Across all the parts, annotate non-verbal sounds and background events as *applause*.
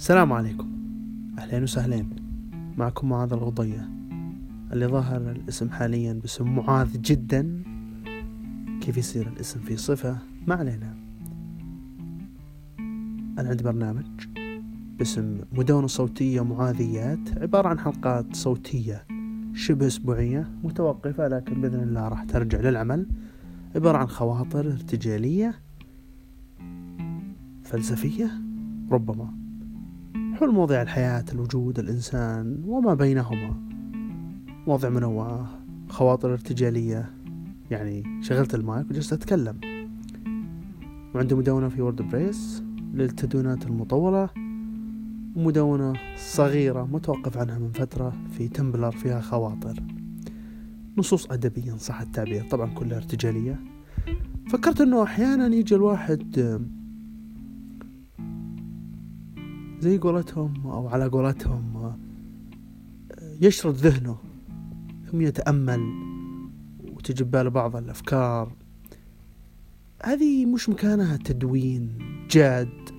السلام عليكم. أهلين وسهلين معكم معاذ الغضية اللي ظهر الاسم حاليا باسم معاذ جدا. كيف يصير الاسم في صفة؟ ما علينا. أنا عندي برنامج باسم مدونة صوتية معاذيات عبارة عن حلقات صوتية شبه أسبوعية متوقفة لكن بإذن الله راح ترجع للعمل. عبارة عن خواطر ارتجالية فلسفية ربما حول مواضيع الحياة الوجود الإنسان وما بينهما. مواضيع منوعة خواطر ارتجالية. يعني شغلت المايك وجلست أتكلم. وعندي مدونة في WordPress للتدوينات المطولة. ومدونة صغيرة متوقف عنها من فترة في Tumblr فيها خواطر. نصوص أدبية إن صح التعبير طبعا كلها ارتجالية. فكرت أنه أحيانا يجي الواحد زي قولتهم أو على قولتهم يشرد ذهنه ثم يتأمل وتجي بباله بعض الأفكار. هذه مش مكانها تدوين جاد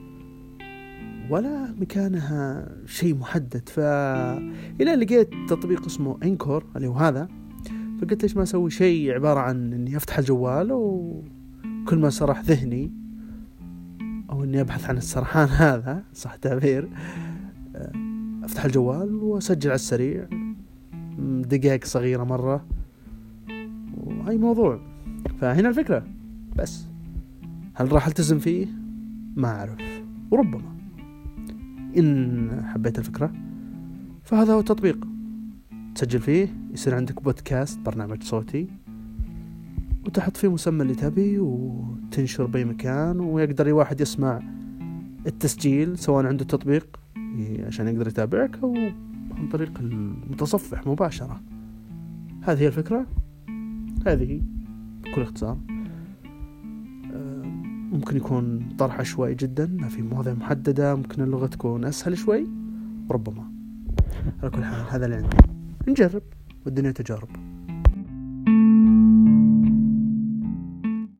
ولا مكانها شيء محدد. فإلى لقيت تطبيق اسمه انكور اللي هو هذا فقلت ليش ما أسوي شيء عبارة عن إني أفتح الجوال وكل ما سرح ذهني أو اني أبحث عن السرحان *laughs* هذا صح تعبير. أفتح الجوال وأسجل على السريع. دقائق صغيرة مرة. واي موضوع. فهنا الفكرة. بس. هل راح ألتزم فيه؟ ما أعرف. وربما. إن حبيت الفكرة فهذا هو التطبيق. تسجل فيه يصير عندك بودكاست برنامج صوتي. وتحط فيه مسمى اللي تبي وتنشر بأي مكان ويقدر أي واحد يسمع التسجيل سواء عنده تطبيق عشان يقدر يتابعك أو عن طريق المتصفح مباشرة. هذه هي الفكرة. هذه بكل اختصار. ممكن يكون طرح عشوائي جدا ما في مواضيع محددة ممكن اللغة تكون أسهل شوي. ربما. على كل حال هذا اللي عندي. نجرب والدنيا تجارب.